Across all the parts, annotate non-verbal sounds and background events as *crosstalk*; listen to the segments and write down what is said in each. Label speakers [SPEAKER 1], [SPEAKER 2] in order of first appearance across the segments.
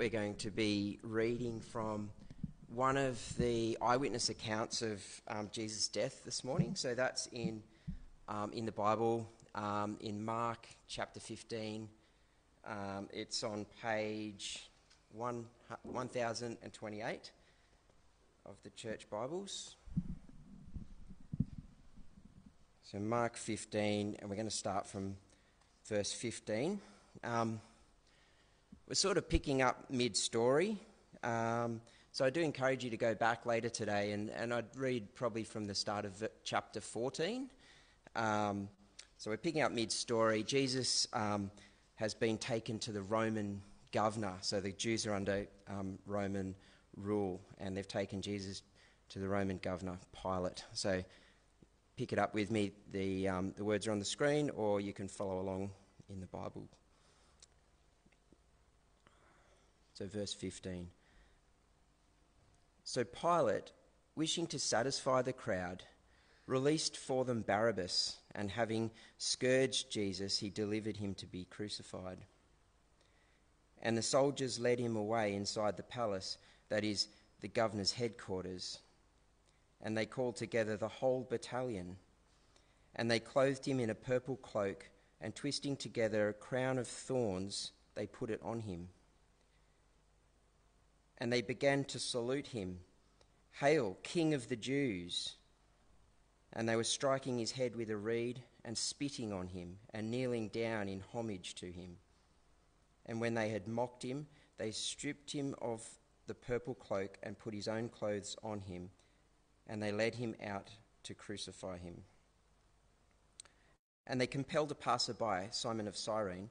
[SPEAKER 1] we're going to be reading from one of the eyewitness accounts of um, Jesus' death this morning. So that's in, um, in the Bible, um, in Mark chapter 15. Um, it's on page one, 1028 of the church Bibles. So, Mark 15, and we're going to start from verse 15. Um, we're sort of picking up mid story. Um, so I do encourage you to go back later today, and, and I'd read probably from the start of chapter 14. Um, so we're picking up mid story. Jesus um, has been taken to the Roman governor. So the Jews are under um, Roman rule, and they've taken Jesus to the Roman governor, Pilate. So pick it up with me. The, um, the words are on the screen, or you can follow along in the Bible. So, verse 15. So Pilate, wishing to satisfy the crowd, released for them Barabbas, and having scourged Jesus, he delivered him to be crucified. And the soldiers led him away inside the palace, that is, the governor's headquarters. And they called together the whole battalion. And they clothed him in a purple cloak, and twisting together a crown of thorns, they put it on him and they began to salute him Hail, King of the Jews! And they were striking his head with a reed and spitting on him and kneeling down in homage to him. And when they had mocked him, they stripped him of the purple cloak and put his own clothes on him, and they led him out to crucify him. And they compelled a passerby, Simon of Cyrene,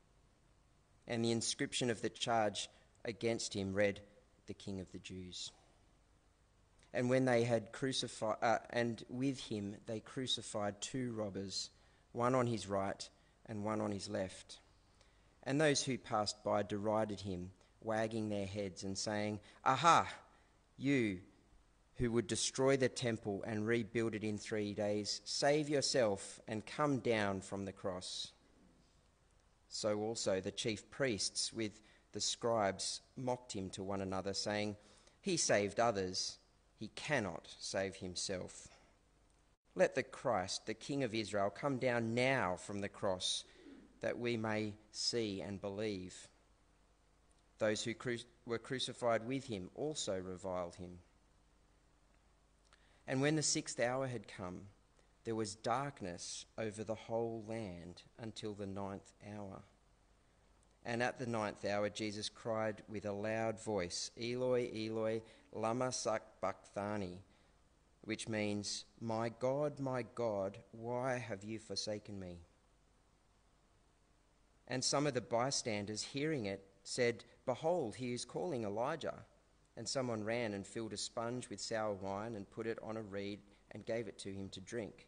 [SPEAKER 1] And the inscription of the charge against him read, the King of the Jews. And when they had crucified, uh, and with him they crucified two robbers, one on his right and one on his left. And those who passed by derided him, wagging their heads and saying, Aha, you who would destroy the temple and rebuild it in three days, save yourself and come down from the cross. So also the chief priests, with the scribes mocked him to one another, saying, He saved others, he cannot save himself. Let the Christ, the King of Israel, come down now from the cross, that we may see and believe. Those who cru- were crucified with him also reviled him. And when the sixth hour had come, there was darkness over the whole land until the ninth hour. And at the ninth hour, Jesus cried with a loud voice, Eloi, Eloi, lama sabachthani, which means, My God, my God, why have you forsaken me? And some of the bystanders, hearing it, said, Behold, he is calling Elijah. And someone ran and filled a sponge with sour wine and put it on a reed and gave it to him to drink,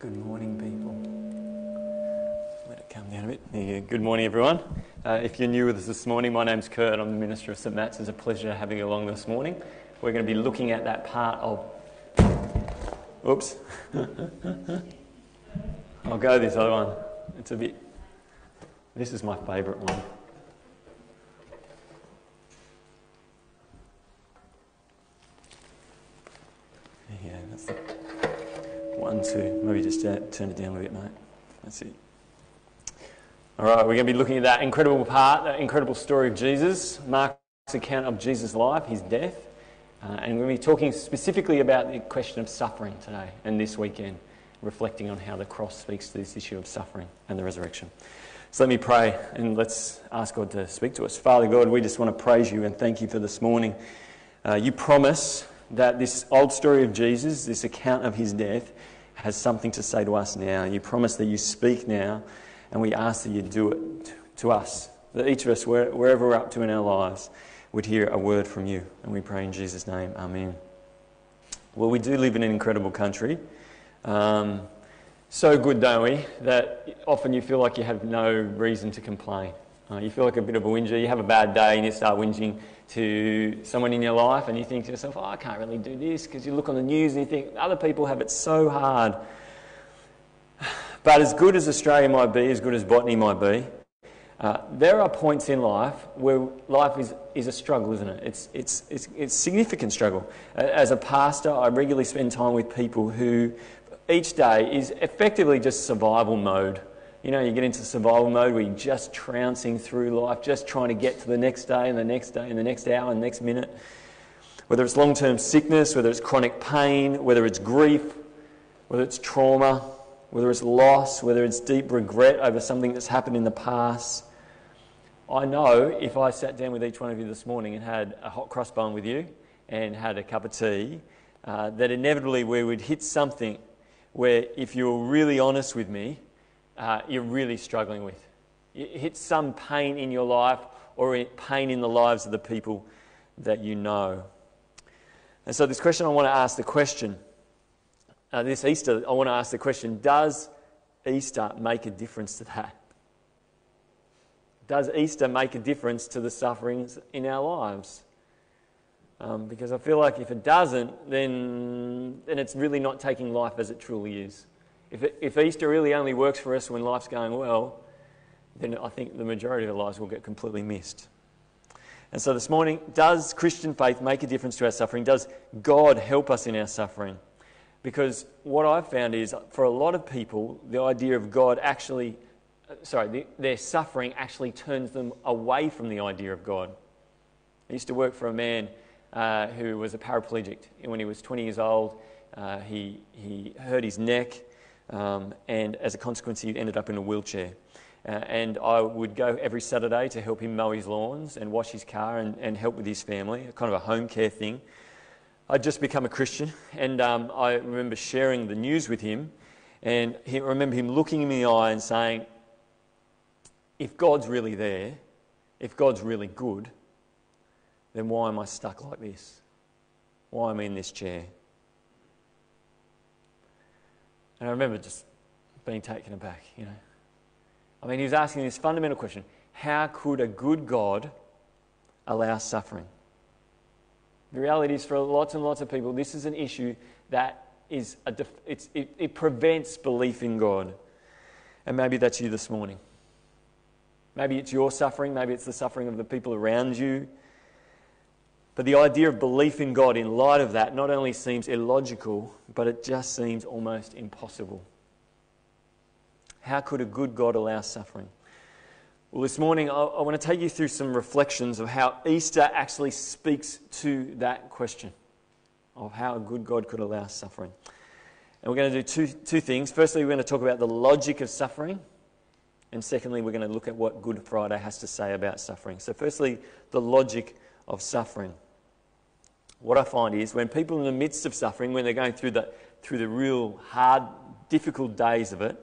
[SPEAKER 2] Good morning, people. Let it come down a bit. Good morning, everyone. Uh, if you're new with us this morning, my name's Kurt. I'm the minister of St Matt's. It's a pleasure having you along this morning. We're going to be looking at that part of. Oops. *laughs* I'll go this other one. It's a bit. This is my favourite one. Just uh, turn it down a bit, mate. That's it. All right, we're going to be looking at that incredible part, that incredible story of Jesus, Mark's account of Jesus' life, his death. Uh, and we're going to be talking specifically about the question of suffering today and this weekend, reflecting on how the cross speaks to this issue of suffering and the resurrection. So let me pray and let's ask God to speak to us. Father God, we just want to praise you and thank you for this morning. Uh, you promise that this old story of Jesus, this account of his death, has something to say to us now. You promise that you speak now, and we ask that you do it to us, that each of us, wherever we're up to in our lives, would hear a word from you. And we pray in Jesus' name, Amen. Well, we do live in an incredible country. Um, so good, don't we, that often you feel like you have no reason to complain. Uh, you feel like a bit of a whinger. You have a bad day and you start whinging to someone in your life and you think to yourself, oh, I can't really do this because you look on the news and you think other people have it so hard. *sighs* But as good as Australia might be, as good as Botany might be, uh, there are points in life where life is, is a struggle, isn't it? It's, it's, it's, it's significant struggle. As a pastor, I regularly spend time with people who each day is effectively just survival mode. You know, you get into survival mode where you're just trouncing through life, just trying to get to the next day and the next day and the next hour and the next minute. Whether it's long term sickness, whether it's chronic pain, whether it's grief, whether it's trauma, whether it's loss, whether it's deep regret over something that's happened in the past. I know if I sat down with each one of you this morning and had a hot cross bun with you and had a cup of tea, uh, that inevitably we would hit something where, if you're really honest with me, uh, you're really struggling with. You hit some pain in your life or pain in the lives of the people that you know. And so, this question, I want to ask the question uh, this Easter, I want to ask the question Does Easter make a difference to that? Does Easter make a difference to the sufferings in our lives? Um, because I feel like if it doesn't, then, then it's really not taking life as it truly is. If, it, if Easter really only works for us when life's going well, then I think the majority of our lives will get completely missed. And so this morning, does Christian faith make a difference to our suffering? Does God help us in our suffering? Because what I've found is for a lot of people, the idea of God actually, sorry, the, their suffering actually turns them away from the idea of God. I used to work for a man uh, who was a paraplegic. And When he was 20 years old, uh, he, he hurt his neck um, and as a consequence, he ended up in a wheelchair. Uh, and I would go every Saturday to help him mow his lawns and wash his car and, and help with his family, kind of a home care thing. I'd just become a Christian, and um, I remember sharing the news with him, and he, I remember him looking me in the eye and saying, If God's really there, if God's really good, then why am I stuck like this? Why am I in this chair? And I remember just being taken aback, you know. I mean, he was asking this fundamental question how could a good God allow suffering? The reality is, for lots and lots of people, this is an issue that is a def- it, it prevents belief in God. And maybe that's you this morning. Maybe it's your suffering, maybe it's the suffering of the people around you. But the idea of belief in God in light of that not only seems illogical, but it just seems almost impossible. How could a good God allow suffering? Well, this morning I, want to take you through some reflections of how Easter actually speaks to that question of how a good God could allow suffering. And we're going to do two, two things. Firstly, we're going to talk about the logic of suffering. And secondly, we're going to look at what Good Friday has to say about suffering. So, firstly, the logic of suffering. What I find is when people in the midst of suffering, when they're going through the, through the real hard, difficult days of it,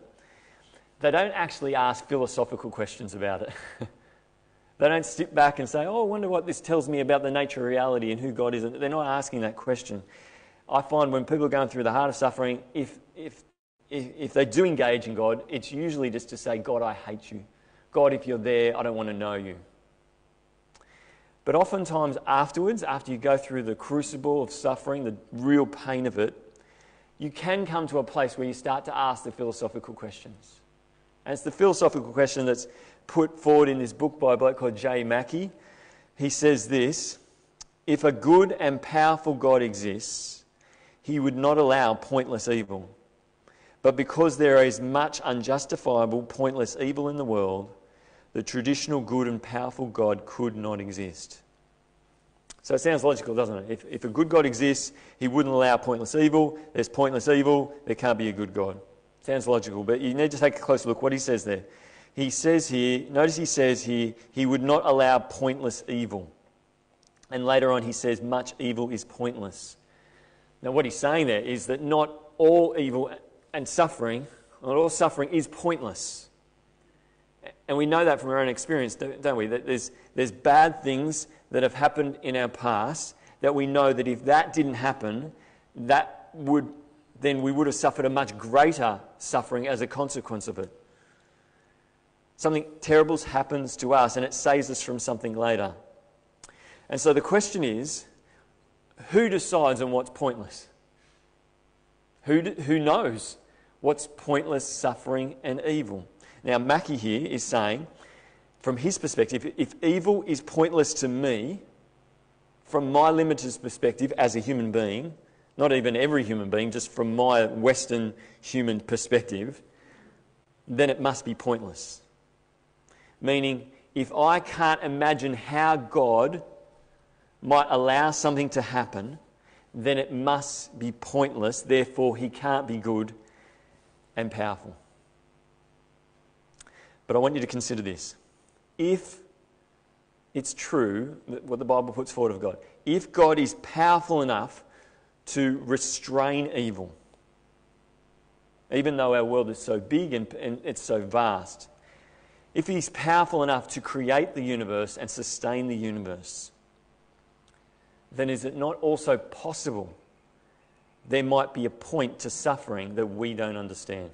[SPEAKER 2] they don't actually ask philosophical questions about it. *laughs* they don't sit back and say, Oh, I wonder what this tells me about the nature of reality and who God is. They're not asking that question. I find when people are going through the heart of suffering, if, if if, if they do engage in God, it's usually just to say, God, I hate you. God, if you're there, I don't want to know you. But oftentimes afterwards, after you go through the crucible of suffering, the real pain of it, you can come to a place where you start to ask the philosophical questions. And it's the philosophical question that's put forward in this book by a bloke called Jay Mackie. He says this If a good and powerful God exists, he would not allow pointless evil. But because there is much unjustifiable, pointless evil in the world, the traditional good and powerful God could not exist. So it sounds logical, doesn't it? If, if a good God exists, he wouldn't allow pointless evil. There's pointless evil, there can't be a good God. Sounds logical, but you need to take a closer look what he says there. He says here, notice he says here, he would not allow pointless evil. And later on, he says, much evil is pointless. Now, what he's saying there is that not all evil and suffering, not all suffering is pointless. And we know that from our own experience, don't we? That there's, there's bad things that have happened in our past that we know that if that didn't happen, that would, then we would have suffered a much greater suffering as a consequence of it. Something terrible happens to us and it saves us from something later. And so the question is who decides on what's pointless? Who, who knows what's pointless suffering and evil? Now, Mackie here is saying, from his perspective, if evil is pointless to me, from my limited perspective as a human being, not even every human being, just from my Western human perspective, then it must be pointless. Meaning, if I can't imagine how God might allow something to happen, then it must be pointless. Therefore, He can't be good and powerful. But I want you to consider this. If it's true, what the Bible puts forward of God, if God is powerful enough to restrain evil, even though our world is so big and, and it's so vast, if He's powerful enough to create the universe and sustain the universe, then is it not also possible there might be a point to suffering that we don't understand?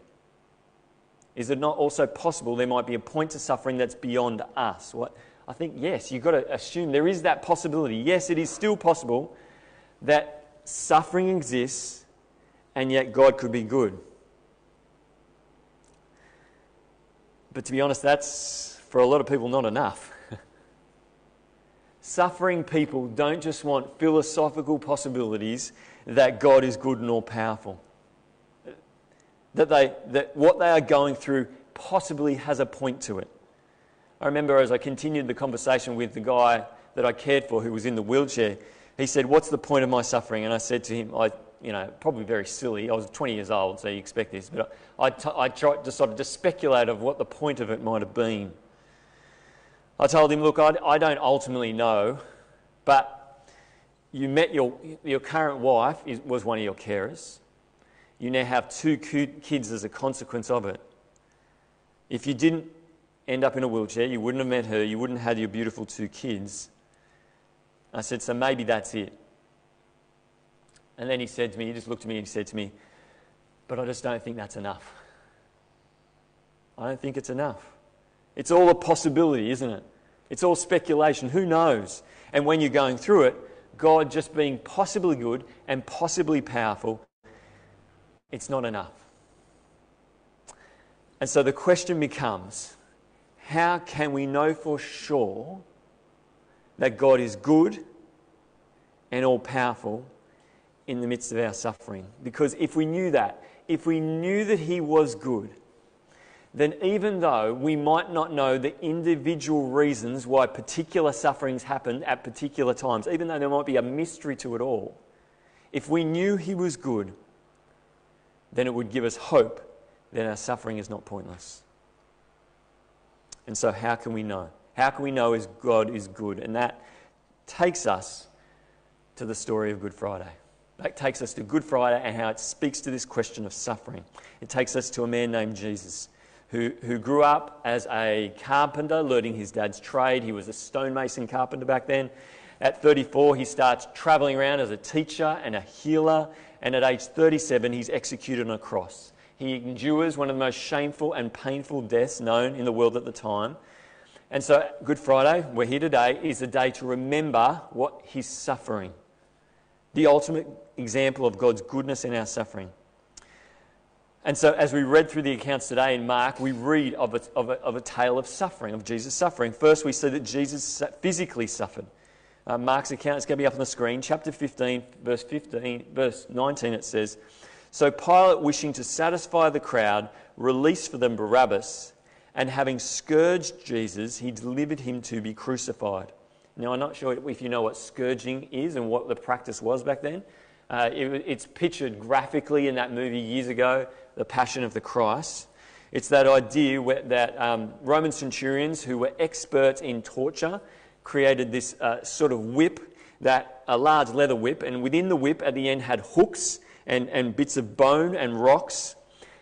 [SPEAKER 2] Is it not also possible there might be a point to suffering that's beyond us? What? I think, yes, you've got to assume there is that possibility. Yes, it is still possible that suffering exists and yet God could be good. But to be honest, that's for a lot of people not enough. *laughs* Suffering people don't just want philosophical possibilities that God is good and all powerful that, they, that what they are going through possibly has a point to it. I remember as I continued the conversation with the guy that I cared for who was in the wheelchair, he said, What's the point of my suffering? And I said to him, I, you know, probably very silly. I was 20 years old, so you expect this. But I, t- I tried to sort of just speculate of what the point of it might have been. I told him, Look, I, I don't ultimately know, but you met your, your current wife, was one of your carers you now have two kids as a consequence of it. If you didn't end up in a wheelchair, you wouldn't have met her, you wouldn't have had your beautiful two kids. I said, So maybe that's it. And then he said to me, he just looked at me and he said to me, But I just don't think that's enough. I don't think it's enough. It's all a possibility, isn't it? It's all speculation. Who knows? And when you're going through it, God just being possibly good and possibly powerful it's not enough. And so the question becomes how can we know for sure that God is good and all powerful in the midst of our suffering? Because if we knew that, if we knew that He was good, then even though we might not know the individual reasons why particular sufferings happened at particular times, even though there might be a mystery to it all, if we knew He was good, then it would give us hope that our suffering is not pointless. And so, how can we know? How can we know is God is good? And that takes us to the story of Good Friday. That takes us to Good Friday and how it speaks to this question of suffering. It takes us to a man named Jesus who, who grew up as a carpenter, learning his dad's trade. He was a stonemason carpenter back then. At 34, he starts traveling around as a teacher and a healer and at age 37, he's executed on a cross. He endures one of the most shameful and painful deaths known in the world at the time. And so, Good Friday, we're here today, is a day to remember what he's suffering. The ultimate example of God's goodness in our suffering. And so, as we read through the accounts today in Mark, we read of a, of a, of a tale of suffering, of Jesus' suffering. First, we see that Jesus physically suffered. Uh, Mark's account is going to be up on the screen. Chapter 15, verse 15, verse 19, it says, So Pilate, wishing to satisfy the crowd, released for them Barabbas and having scourged Jesus, he delivered him to be crucified. Now, I'm not sure if you know what scourging is and what the practice was back then. Uh, it, it's pictured graphically in that movie years ago, The Passion of the Christ. It's that idea where, that um, Roman centurions who were experts in torture created this uh, sort of whip, that a large leather whip, and within the whip at the end had hooks and, and bits of bone and rocks.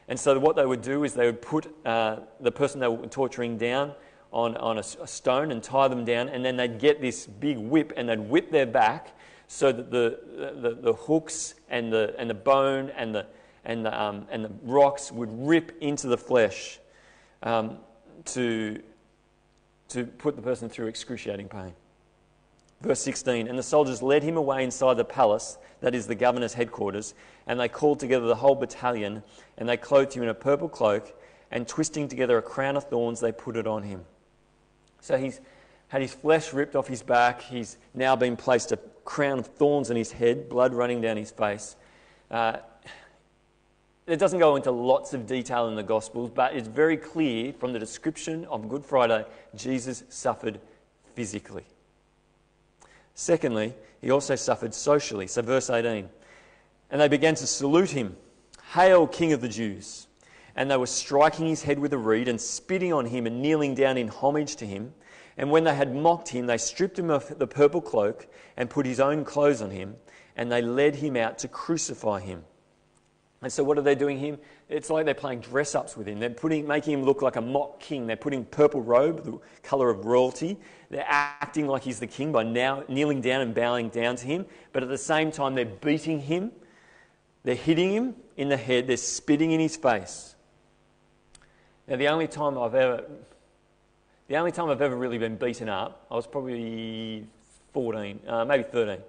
[SPEAKER 2] And so what they would do is they would put uh, the person they were torturing down on, on a, a, stone and tie them down, and then they'd get this big whip and they'd whip their back so that the, the, the hooks and the, and the bone and the, and, the, um, and the rocks would rip into the flesh um, to, to put the person through excruciating pain. Verse 16 And the soldiers led him away inside the palace, that is the governor's headquarters, and they called together the whole battalion, and they clothed him in a purple cloak, and twisting together a crown of thorns, they put it on him. So he's had his flesh ripped off his back. He's now been placed a crown of thorns on his head, blood running down his face. Uh, it doesn't go into lots of detail in the Gospels, but it's very clear from the description of Good Friday Jesus suffered physically. Secondly, he also suffered socially. So, verse 18. And they began to salute him, Hail, King of the Jews! And they were striking his head with a reed and spitting on him and kneeling down in homage to him. And when they had mocked him, they stripped him of the purple cloak and put his own clothes on him, and they led him out to crucify him. And so, what are they doing him? It's like they're playing dress ups with him. They're putting, making him look like a mock king. They're putting purple robe, the colour of royalty. They're acting like he's the king by now kneeling down and bowing down to him. But at the same time, they're beating him. They're hitting him in the head. They're spitting in his face. Now, the only time I've ever, the only time I've ever really been beaten up, I was probably 14, uh, maybe 13.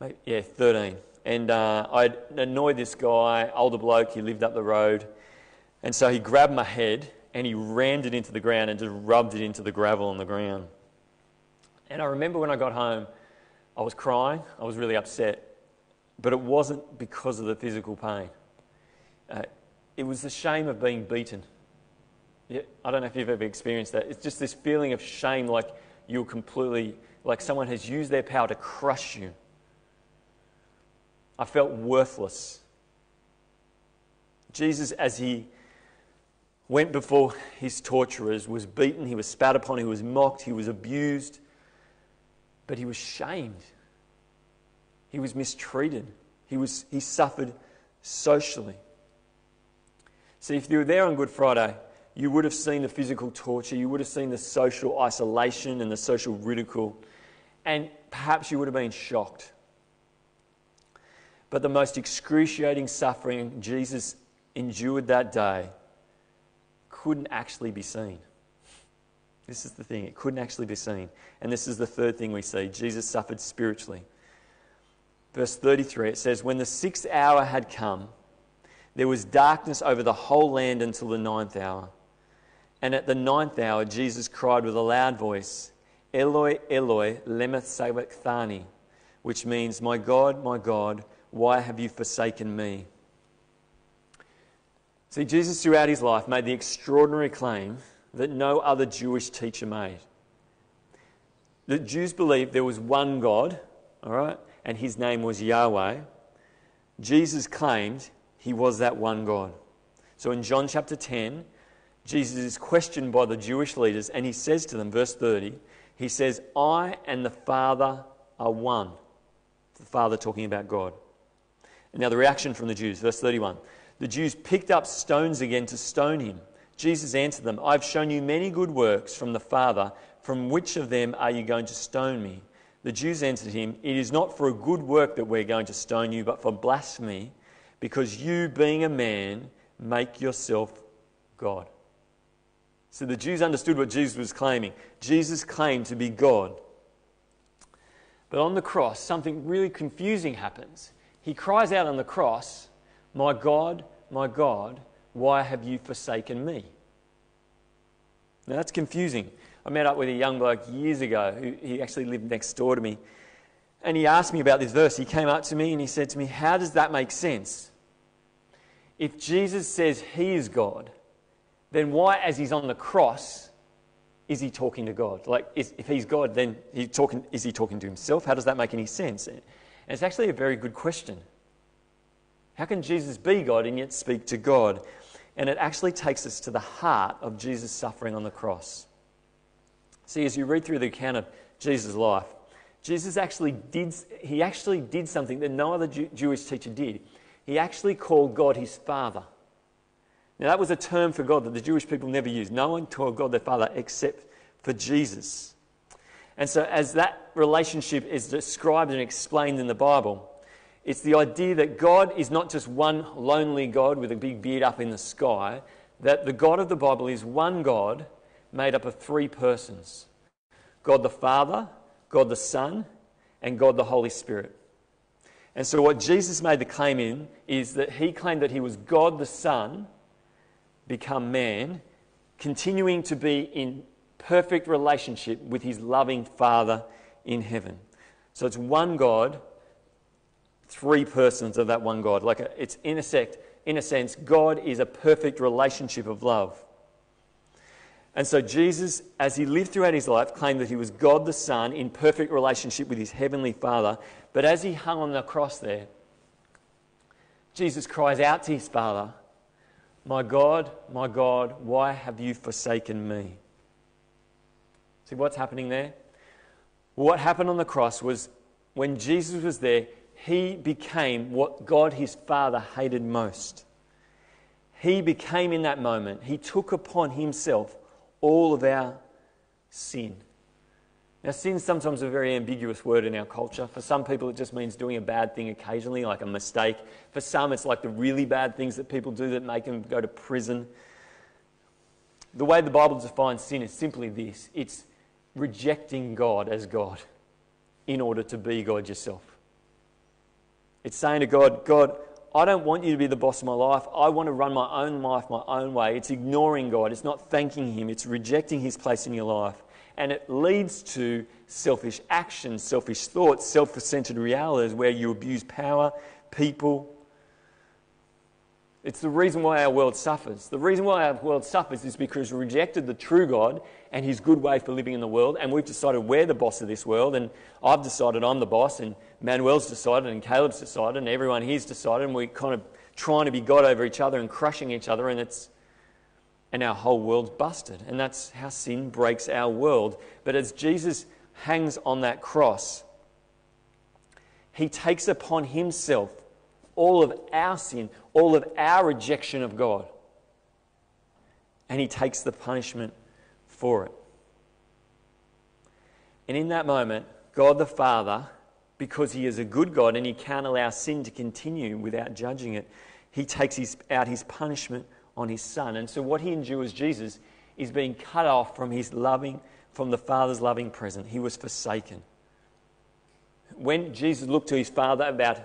[SPEAKER 2] Maybe, yeah, 13 and uh, I annoyed this guy, older bloke, he lived up the road. And so he grabbed my head and he rammed it into the ground and just rubbed it into the gravel on the ground. And I remember when I got home, I was crying, I was really upset, but it wasn't because of the physical pain. Uh, it was the shame of being beaten. Yeah, I don't know if you've ever experienced that. It's just this feeling of shame, like you're completely, like someone has used their power to crush you. I felt worthless. Jesus, as he went before his torturers, was beaten, he was spat upon, he was mocked, he was abused, but he was shamed. He was mistreated. He, was, he suffered socially. See, if you were there on Good Friday, you would have seen the physical torture, you would have seen the social isolation and the social ridicule, and perhaps you would have been shocked. But the most excruciating suffering Jesus endured that day couldn't actually be seen. This is the thing, it couldn't actually be seen. And this is the third thing we see Jesus suffered spiritually. Verse 33, it says, When the sixth hour had come, there was darkness over the whole land until the ninth hour. And at the ninth hour, Jesus cried with a loud voice, Eloi, Eloi, lema sabachthani, which means, My God, my God, why have you forsaken me? See, Jesus throughout his life made the extraordinary claim that no other Jewish teacher made. The Jews believed there was one God, all right, and his name was Yahweh. Jesus claimed he was that one God. So in John chapter 10, Jesus is questioned by the Jewish leaders and he says to them, verse 30, he says, I and the Father are one. The Father talking about God. Now, the reaction from the Jews, verse 31. The Jews picked up stones again to stone him. Jesus answered them, I've shown you many good works from the Father. From which of them are you going to stone me? The Jews answered him, It is not for a good work that we're going to stone you, but for blasphemy, because you, being a man, make yourself God. So the Jews understood what Jesus was claiming. Jesus claimed to be God. But on the cross, something really confusing happens. He cries out on the cross, My God, my God, why have you forsaken me? Now that's confusing. I met up with a young bloke years ago who he actually lived next door to me. And he asked me about this verse. He came up to me and he said to me, How does that make sense? If Jesus says he is God, then why, as he's on the cross, is he talking to God? Like, if he's God, then he talking, is he talking to himself? How does that make any sense? And it's actually a very good question. How can Jesus be God and yet speak to God? And it actually takes us to the heart of Jesus' suffering on the cross. See, as you read through the account of Jesus' life, Jesus actually did, he actually did something that no other Jew, Jewish teacher did. He actually called God his Father. Now, that was a term for God that the Jewish people never used. No one called God their Father except for Jesus. And so, as that relationship is described and explained in the Bible, it's the idea that God is not just one lonely God with a big beard up in the sky, that the God of the Bible is one God made up of three persons God the Father, God the Son, and God the Holy Spirit. And so, what Jesus made the claim in is that he claimed that he was God the Son become man, continuing to be in perfect relationship with his loving Father in heaven. So it's one God, three persons of that one God. Like a, it's in a, sect, in a sense, God is a perfect relationship of love. And so Jesus, as he lived throughout his life, claimed that he was God the Son in perfect relationship with his heavenly Father. But as he hung on the cross there, Jesus cries out to his Father my God, my God, why have you forsaken me? See what's happening there? What happened on the cross was when Jesus was there, he became what God his Father hated most. He became in that moment, he took upon himself all of our sin. Now, sin sometimes a very ambiguous word in our culture. For some people, it just means doing a bad thing occasionally, like a mistake. For some, it's like the really bad things that people do that make them go to prison. The way the Bible defines sin is simply this it's rejecting God as God in order to be God yourself. It's saying to God, God, I don't want you to be the boss of my life. I want to run my own life my own way. It's ignoring God. It's not thanking Him. It's rejecting His place in your life and it leads to selfish actions, selfish thoughts, self centered realities where you abuse power, people. It's the reason why our world suffers. The reason why our world suffers is because we rejected the true God and his good way for living in the world, and we've decided we're the boss of this world, and I've decided I'm the boss, and Manuel's decided, and Caleb's decided, and everyone here's decided, and we're kind of trying to be God over each other and crushing each other, and it's and our whole world's busted. And that's how sin breaks our world. But as Jesus hangs on that cross, he takes upon himself all of our sin, all of our rejection of God. And he takes the punishment for it. And in that moment, God the Father, because he is a good God and he can't allow sin to continue without judging it, he takes his, out his punishment on his son. And so what he endures, Jesus, is being cut off from his loving, from the Father's loving presence. He was forsaken. When Jesus looked to his Father about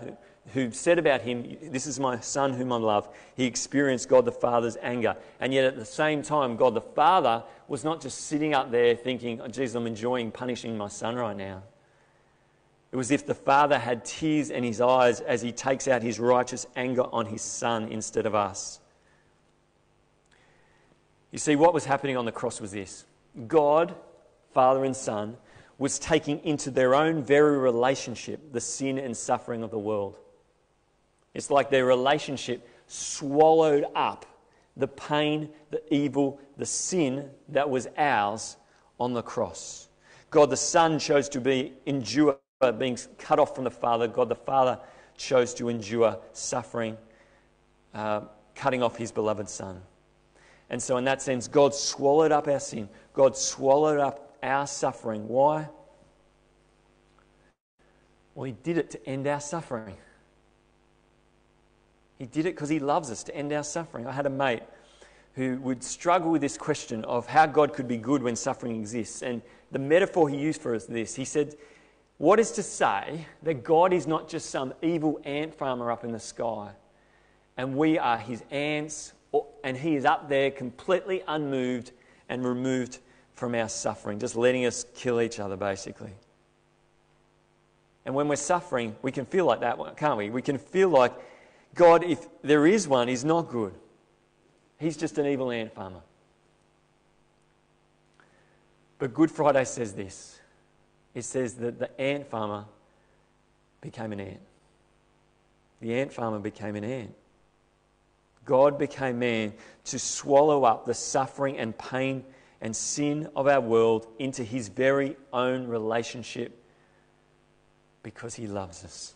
[SPEAKER 2] who said about him, This is my son whom I love, he experienced God the Father's anger. And yet at the same time, God the Father was not just sitting up there thinking, oh, Jesus, I'm enjoying punishing my son right now. It was as if the Father had tears in his eyes as he takes out his righteous anger on his Son instead of us. You see, what was happening on the cross was this God, Father and Son, was taking into their own very relationship the sin and suffering of the world. It's like their relationship swallowed up the pain, the evil, the sin that was ours on the cross. God the Son chose to be endure being cut off from the Father. God the Father chose to endure suffering, uh, cutting off his beloved Son. And so, in that sense, God swallowed up our sin. God swallowed up our suffering. Why? Well, He did it to end our suffering. He did it because He loves us to end our suffering. I had a mate who would struggle with this question of how God could be good when suffering exists. And the metaphor he used for us is this he said, What is to say that God is not just some evil ant farmer up in the sky, and we are his ants, and he is up there completely unmoved and removed from our suffering, just letting us kill each other, basically. And when we're suffering, we can feel like that, can't we? We can feel like God, if there is one, is not good. He's just an evil ant farmer. But Good Friday says this it says that the ant farmer became an ant. The ant farmer became an ant. God became man to swallow up the suffering and pain and sin of our world into his very own relationship because he loves us.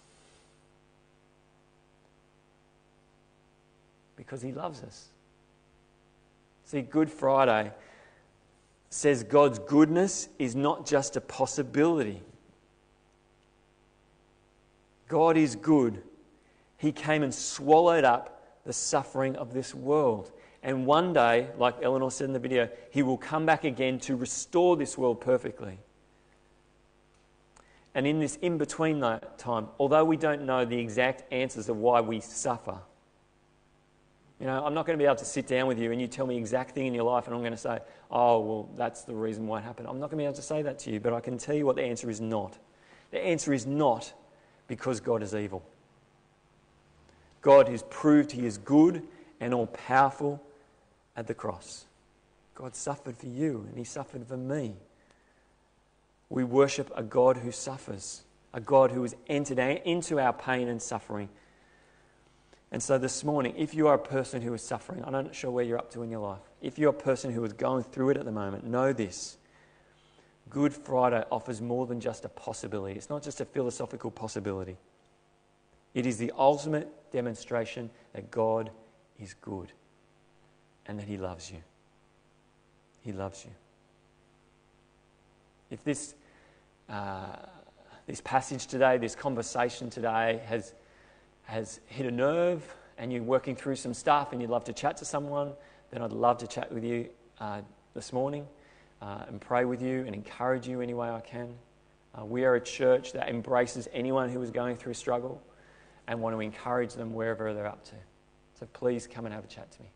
[SPEAKER 2] Because he loves us. See, Good Friday says God's goodness is not just a possibility. God is good. He came and swallowed up the suffering of this world. And one day, like Eleanor said in the video, He will come back again to restore this world perfectly. And in this in between time, although we don't know the exact answers of why we suffer, you know, I'm not going to be able to sit down with you and you tell me exact thing in your life and I'm going to say, oh, well, that's the reason why it happened. I'm not going to be able to say that to you, but I can tell you what the answer is not. The answer is not because God is evil. God has proved he is good and all powerful at the cross. God suffered for you and he suffered for me. We worship a God who suffers, a God who has entered into our pain and suffering and so this morning, if you are a person who is suffering, I'm not sure where you're up to in your life, if you're a person who is going through it at the moment, know this. Good Friday offers more than just a possibility. It's not just a philosophical possibility. It is the ultimate demonstration that God is good and that He loves you. He loves you. If this, uh, this passage today, this conversation today has has hit a nerve and you're working through some stuff and you'd love to chat to someone, then I'd love to chat with you uh, this morning uh, and pray with you and encourage you any way I can. Uh, we are a church that embraces anyone who is going through struggle and want to encourage them wherever they're up to. So please come and have a chat to me.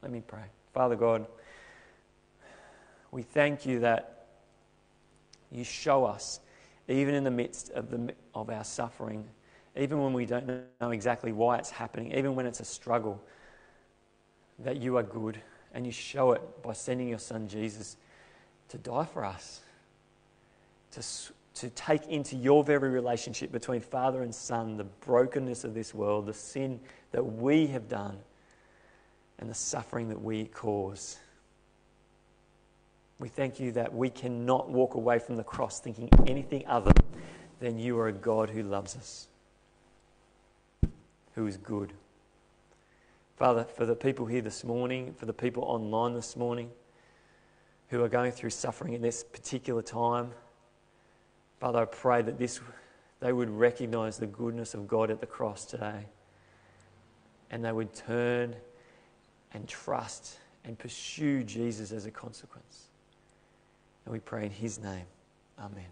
[SPEAKER 2] Let me pray. Father God, we thank you that you show us, even in the midst of, the, of our suffering, even when we don't know exactly why it's happening, even when it's a struggle, that you are good and you show it by sending your son Jesus to die for us, to, to take into your very relationship between Father and Son the brokenness of this world, the sin that we have done, and the suffering that we cause. We thank you that we cannot walk away from the cross thinking anything other than you are a God who loves us who is good. Father, for the people here this morning, for the people online this morning who are going through suffering in this particular time, Father, I pray that this, they would recognize the goodness of God at the cross today and they would turn and trust and pursue Jesus as a consequence. And we pray in His name. Amen.